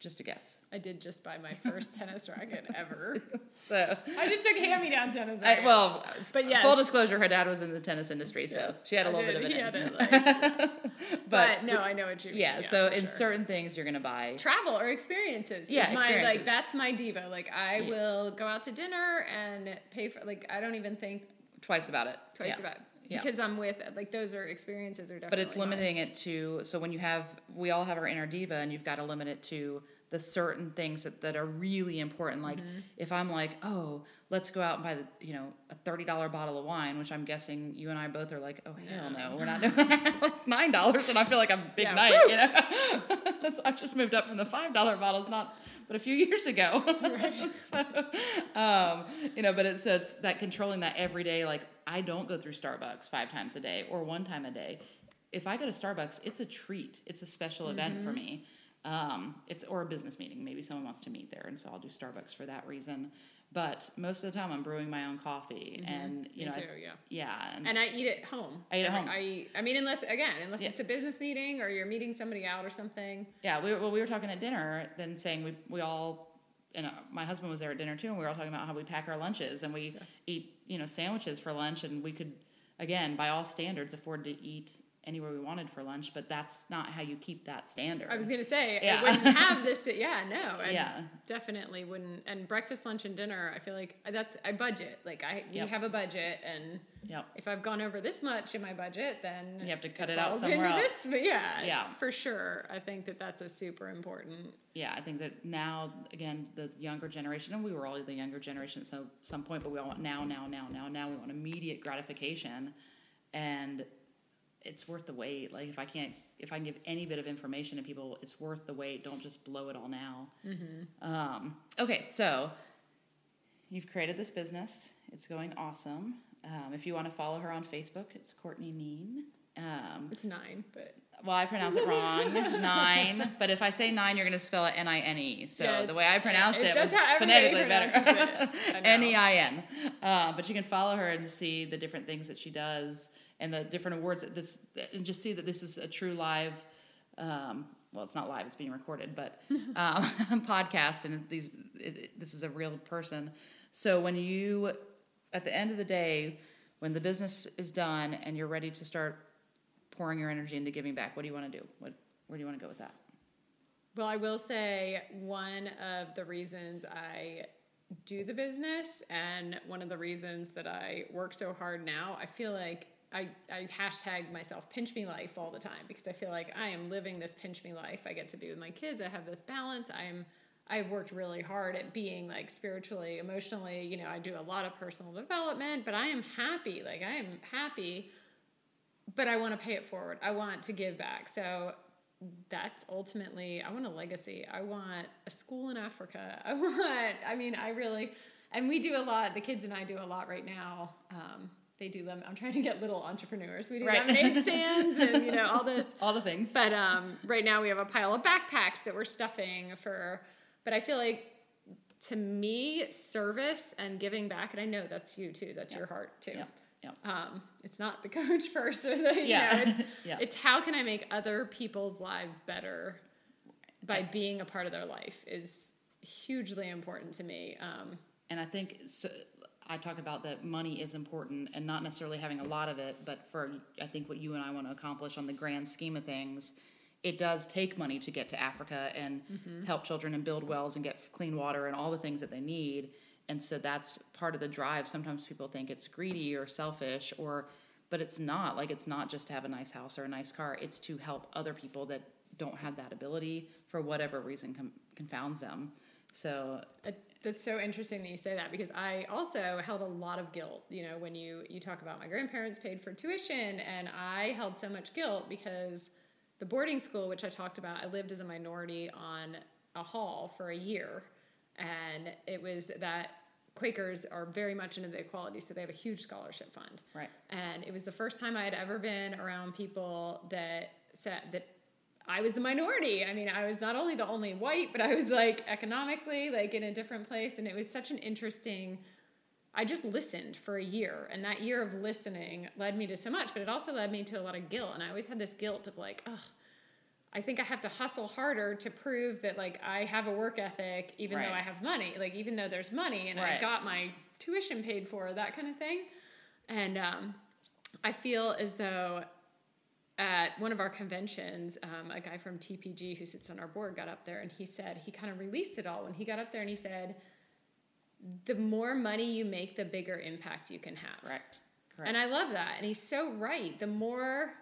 Just a guess. I did just buy my first tennis racket ever. So I just took hand-me-down tennis I, well, But yeah. full disclosure, her dad was in the tennis industry, so Yes, she had a little bit of an. He in. had it, like- but, but, no, I know what you mean. yeah, so in sure. certain things you're gonna buy. travel or experiences. Yeah, my, experiences. Like that's my diva. Like I Yeah. will go out to dinner and pay for. Like I don't even think twice about it. twice Yeah. about it Yeah. because I'm with. Like those are experiences are definitely. But it's mine. limiting it to so when you have we all have our inner diva and you've got to limit it to the certain things that, that are really important. Like Mm-hmm. if I'm like, oh, let's go out and buy the you know a thirty dollar bottle of wine, which I'm guessing you and I both are like, oh hell no, we're not doing that. Like Nine dollars, and I feel like I'm big Yeah, night. woo! You know, I've just moved up from the five dollar bottles, not but a few years ago. so, um, you know, but it says that controlling that every day. Like I don't go through Starbucks five times a day or one time a day. If I go to Starbucks, it's a treat. It's a special event for me. Um, it's or a business meeting. Maybe someone wants to meet there, and so I'll do Starbucks for that reason. But most of the time, I'm brewing my own coffee, and you Me know, I- yeah. yeah, and, And I eat at home. I eat at home. I I mean, unless again, unless Yeah. it's a business meeting or you're meeting somebody out or something. Yeah, we, well, we were talking at dinner, then saying we, we all, and uh, my husband was there at dinner too, and we were all talking about how we pack our lunches and we eat, you know, sandwiches for lunch, and we could, again, by all standards, afford to eat anywhere we wanted for lunch, but that's not how you keep that standard. I was gonna say Yeah. I wouldn't have this. Yeah, no, I Yeah. definitely wouldn't. And breakfast, lunch, and dinner. I feel like that's I budget. Like I we have a budget, and Yep. if I've gone over this much in my budget, then You have to cut it out somewhere else. This, but yeah, Yeah. for sure. I think that that's a super important. Yeah, I think that now, again, the younger generation, and we were all the younger generation at some, some point, but we all want now, now, now, now, now. We want immediate gratification, and it's worth the wait. Like if I can't, if I can give any bit of information to people, it's worth the wait. Don't just blow it all now. Um, okay, so you've created this business. It's going awesome. Um, if you want to follow her on Facebook, it's Courtney Neen. Um, It's nine, but well, I pronounce it wrong, nine. But if I say nine, you're going to spell it N I N E. So Yeah, the way I pronounced it- it, was phonetically better. pronounces it. I know. N E I N. Uh, But you can follow her and see the different things that she does and the different awards that this, and just see that this is a true live. Um, well, it's not live; it's being recorded, but um, podcast, and these it, it- this is a real person. So when you, at the end of the day, when the business is done and you're ready to start pouring your energy into giving back, what do you want to do? What where do you want to go with that? Well, I will say one of the reasons I do the business and one of the reasons that I work so hard now, I feel like I, I hashtag myself pinch me life all the time because I feel like I am living this pinch me life. I get to be with my kids. I have this balance. I'm I've worked really hard at being like spiritually, emotionally, you know, I do a lot of personal development, but I am happy. Like I am happy but I want to pay it forward. I want to give back. So that's ultimately, I want a legacy. I want a school in Africa. I want, I mean, I really, and we do a lot, the kids and I do a lot right now um, they do them. I'm trying to get little entrepreneurs. We do Right. lemonade stands and you know all this. All the things. But um, right now we have a pile of backpacks that we're stuffing for. But I feel like to me, service and giving back, and I know that's you too. That's your heart too. yeah. Yeah. Um, it's not the coach first or the you Yeah. know, it's, Yeah. it's how can I make other people's lives better by being a part of their life is hugely important to me. Um, And I think so, I talk about that money is important and not necessarily having a lot of it, but for I think what you and I want to accomplish on the grand scheme of things, it does take money to get to Africa and mm-hmm. help children and build wells and get clean water and all the things that they need. And so that's part of the drive. Sometimes people think it's greedy or selfish or but it's not. Like it's not just to have a nice house or a nice car. It's to help other people that don't have that ability for whatever reason com- confounds them. So That's so interesting that you say that because I also held a lot of guilt. You know, when you you talk about my grandparents paid for tuition, and I held so much guilt because the boarding school, which I talked about, I lived as a minority on a hall for a year, and it was that Quakers are very much into the equality, so they have a huge scholarship fund. right. And it was the first time I had ever been around people that said that I was the minority. I mean, I was not only the only white, but I was like economically like in a different place. And it was such an interesting. I just listened for a year, and that year of listening led me to so much, but it also led me to a lot of guilt. And I always had this guilt of like, ugh, I think I have to hustle harder to prove that like I have a work ethic, even Right. though I have money. Like even though there's money and I got my tuition paid for, that kind of thing. And um, I feel as though at one of our conventions, um, a guy from TPG who sits on our board got up there and he said he kind of released it all when he got up there and he said, "The more money you make, the bigger impact you can have." Correct. Correct. And I love that. And he's so right. The more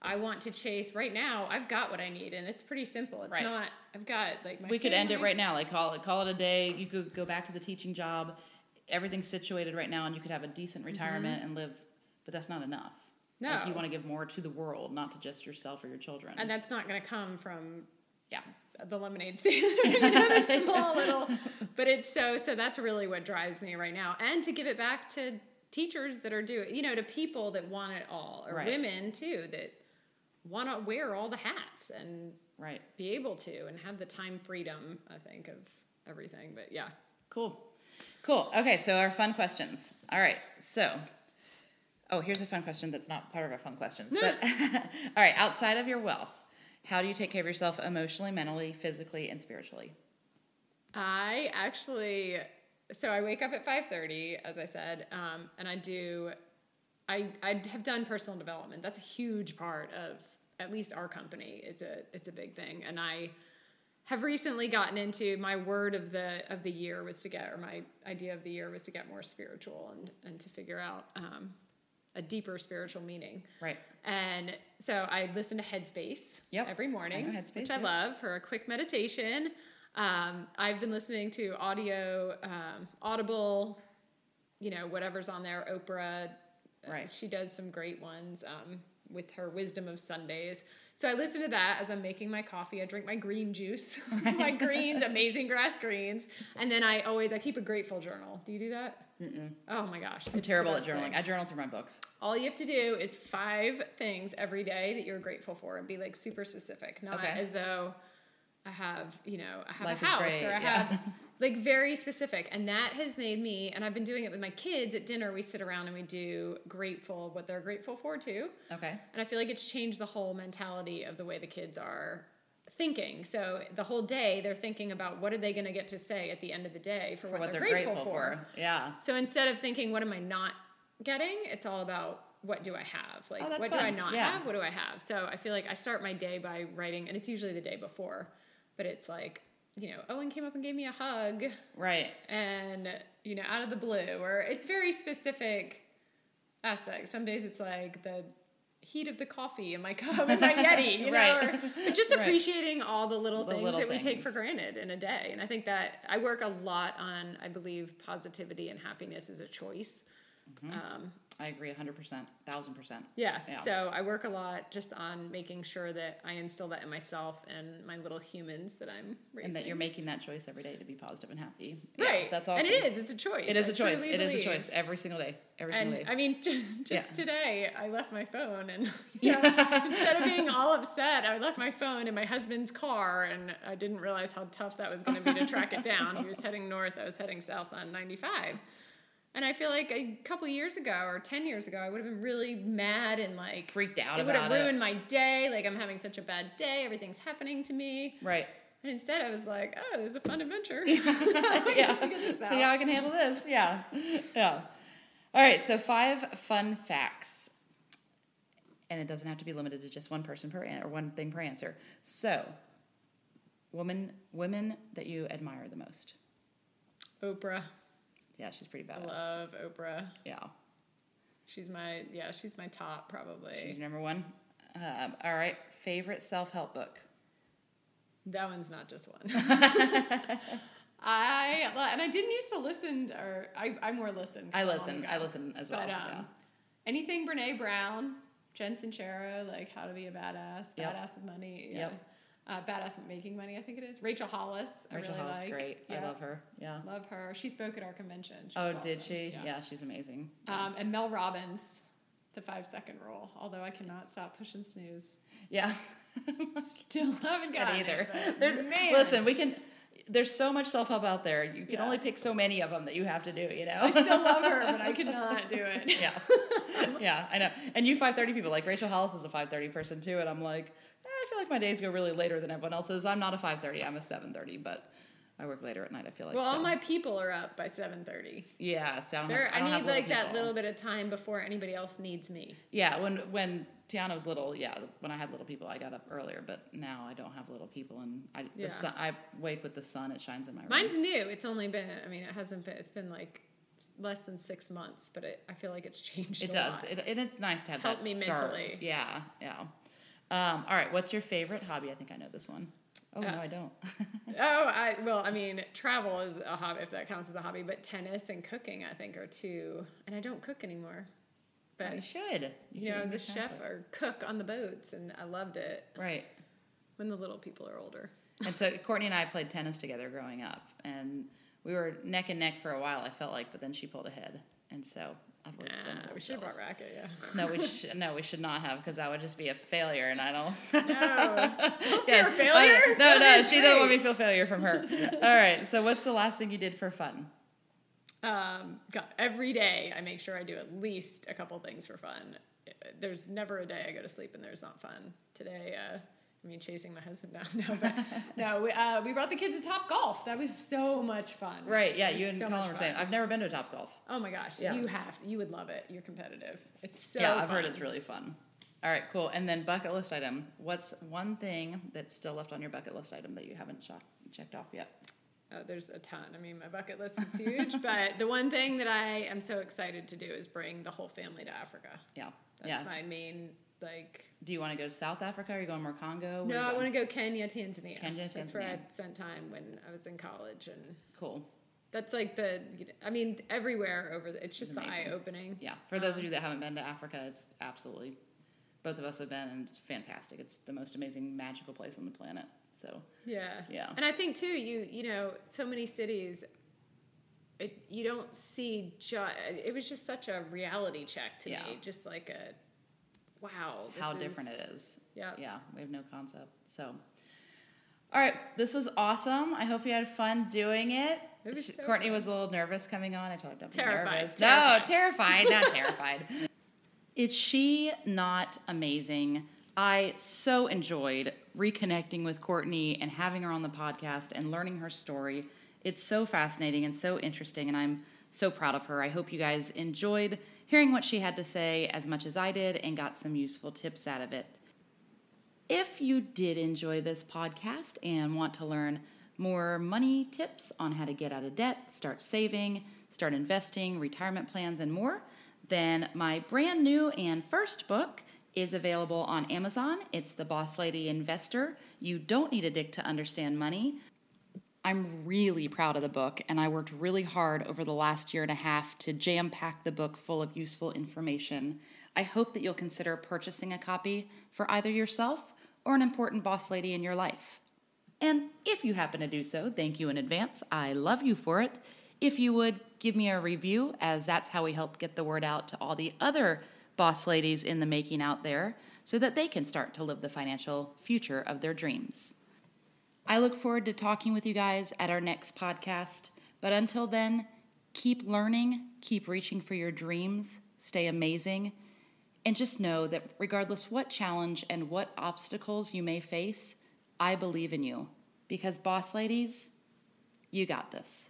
I want to chase right now, I've got what I need, and it's pretty simple. It's Right. not. I've got like my. we could end it right now. Like call it call it a day. You could go back to the teaching job. Everything's situated right now, and you could have a decent retirement and live. But that's not enough. Like. No. you want to give more to the world, not to just yourself or your children. And that's not going to come from yeah, the lemonade stand. you know, the small little, but it's so so. That's really what drives me right now, and to give it back to teachers that are doing, you know, to people that want it all, or Right. women too that want to wear all the hats and right. be able to, and have the time freedom. I think of everything, but yeah. Cool. Cool. Okay, so our fun questions. All right. So, oh, here's a fun question that's not part of our fun questions. But all right, outside of your wealth, how do you take care of yourself emotionally, mentally, physically, and spiritually? I actually, so I wake up at five thirty, as I said, um, and I do. I I have done personal development. That's a huge part of at least our company. It's a it's a big thing, and I have recently gotten into my word of the of the year was to get, or my idea of the year was to get more spiritual and and to figure out um, a deeper spiritual meaning. Right. And so I listen to Headspace Yep. every morning, I Headspace, which I yep. love for a quick meditation. Um, I've been listening to audio, um, Audible, you know, whatever's on there, Oprah. uh, Right. she does some great ones um, with her wisdom of Sundays. So I listen to that as I'm making my coffee. I drink my green juice, my greens, amazing grass greens, and then I always I keep a grateful journal. Do you do that? Mm-mm. Oh my gosh, I'm terrible at journaling. I journal through my books. all you have to do is five things every day that you're grateful for and be like super specific, not Okay. as though I have, you know, I have Life a house or I yeah. have like very specific. And that has made me, and I've been doing it with my kids at dinner. We sit around and we do grateful, what they're grateful for too. Okay. And I feel like it's changed the whole mentality of the way the kids are thinking. So the whole day they're thinking about what are they going to get to say at the end of the day for, For what, they're, grateful, for. Yeah. So instead of thinking, what am I not getting? It's all about what do I have? Like, Oh, what do I not Yeah. have? What do I have? So I feel like I start my day by writing, and it's usually the day before, but it's like, you know, Owen came up and gave me a hug, Right. and, you know, out of the blue, or it's very specific aspects. Some days it's like the heat of the coffee in my cup and my Yeti, you know, Right. or, but just Right. appreciating all the little The things little that we take for granted in a day. And I think that I work a lot on, I believe, positivity and happiness is a choice. Mm-hmm. Um, I agree 100%, 1000%. Yeah. Yeah. So I work a lot just on making sure that I instill that in myself and my little humans that I'm raising. And that you're making that choice every day to be positive and happy. right. Yeah, that's awesome. And it is. It's a choice. It is I a choice. It is a choice every single day. Every single day. I mean, ju- just Yeah. today, I left my phone, and you know, instead of being all upset, I left my phone in my husband's car, and I didn't realize how tough that was going to be to track it down. He was heading north, I was heading south on 95. And I feel like a couple years ago or 10 years ago, I would have been really mad and like Freaked out it would have about it. ruined my day. Like, I'm having such a bad day, everything's happening to me. right. And instead, I was like, oh, there's a fun adventure. yeah. Figure See how I can handle this. Yeah. Yeah. All right. So five fun facts, and it doesn't have to be limited to just one person per an- or one thing per answer. So, woman, women that you admire the most. Oprah. Yeah, she's pretty I badass. love Oprah. Yeah, She's my yeah, she's my top probably. she's number one. Um, all right. Favorite self help book. that one's not just one. I and I didn't used to listen or I I more listen. I listen. I listen as well. But um, yeah. anything Brene Brown, Jen Sincero, like How to Be a Badass, Yep. Badass with Money. Yeah. Yep. Uh, Badass at Making Money, I think it is. Rachel Hollis, I Rachel really Hollis, like. great. I love her. Yeah. Love her. She spoke at our convention. Oh, was did she? Yeah. she's amazing. Um, and Mel Robbins, the five second rule. Although I cannot stop pushing snooze. Yeah. Still haven't got either. It, There's man. listen, we can. There's so much self help out there. You can Yeah. only pick so many of them that you have to do. You know. I still love her, but I cannot do it. yeah, yeah, I know. And you 5:30 people like Rachel Hollis is a 5:30 person too, and I'm like, feel like my days go really later than everyone else's. I'm not a 5:30. I'm a 7:30, but I work later at night. I feel like. Well, all my people are up by seven thirty. yeah. So I have, I, I, need like that little bit of time before anybody else needs me. Yeah, when when Tiana was little, yeah, when I had little people, I got up earlier. But now I don't have little people, and I Yeah. the sun, I wake with the sun. It shines in my room. Mine's new. It's only been. I mean, it hasn't been. It's been like less than six months, but it, I feel like it's changed. It a does. lot. It, and it's nice to have It's that me start. mentally. Yeah, yeah. Um, all right. What's your favorite hobby? I think I know this one. Oh Uh, no, I don't. Oh, I well, I mean, travel is a hobby if that counts as a hobby, but tennis and cooking, I think, are two. And I don't cook anymore, but Oh, you should. you know, I was a chef or cook on the boats, and I loved it Right. when the little people are older. And so Courtney and I played tennis together growing up, and we were neck and neck for a while. I felt like, but then she pulled ahead, and so I've always been a Nah, little we should have brought racket, yeah. No, we should. No, we should not have because that would just be a failure, and I don't. No. Don't Yeah. fear a failure. Oh, no, no, Failure's she doesn't want me to feel failure from her. All right. So, what's the last thing you did for fun? Um, God, every day I make sure I do at least a couple things for fun. There's never a day I go to sleep and there's not fun. Today, uh, I mean, chasing my husband down. No, but no, we, uh, we brought the kids to Top Golf. That was so much fun. Right. Yeah. You and so Colin were saying. I've never been to Top Golf. Oh my gosh, Yeah. you have to. You would love it. You're competitive. It's so. yeah, I've heard it's really fun. All right, cool. And then bucket list item. What's one thing that's still left on your bucket list item that you haven't checked off yet? Oh, there's a ton. I mean, my bucket list is huge, but the one thing that I am so excited to do is bring the whole family to Africa. Yeah. That's yeah. my main like Do you want to go to South Africa? Are you going more Congo? No, I want to go Kenya, Tanzania. Kenya, Tanzania. That's where I spent time when I was in college, and Cool. that's like the. I mean, everywhere over. The, it's just the eye opening. Yeah. For those Um, of you that haven't been to Africa, it's absolutely. Both of us have been, and it's fantastic. It's the most amazing, magical place on the planet. So Yeah. Yeah. And I think too, you you know, so many cities. It, you don't see. Ju- it was just such a reality check to Yeah. me. Just like a. Wow. how how is, different it is. Yeah. Yeah, we have no concept. So, all right, this was awesome. I hope you had fun doing it. It was She- so Courtney fun. was a little nervous coming on. I told her don't be nervous. terrified. No, terrified, not terrified. Is she not amazing? I so enjoyed reconnecting with Courtney and having her on the podcast and learning her story. It's so fascinating and so interesting, and I'm so proud of her. I hope you guys enjoyed hearing what she had to say as much as I did and got some useful tips out of it. If you did enjoy this podcast and want to learn more money tips on how to get out of debt, start saving, start investing, retirement plans, and more, then my brand new and first book is available on Amazon. It's The Boss Lady Investor. You don't need a dick to understand money. I'm really proud of the book, and I worked really hard over the last year and a half to jam pack the book full of useful information. I hope that you'll consider purchasing a copy for either yourself or an important boss lady in your life. And if you happen to do so, thank you in advance. I love you for it. If you would give me a review, as that's how we help get the word out to all the other boss ladies in the making out there so that they can start to live the financial future of their dreams. I look forward to talking with you guys at our next podcast. But until then, keep learning, keep reaching for your dreams, stay amazing, and just know that regardless what challenge and what obstacles you may face, I believe in you. Because, boss ladies, you got this.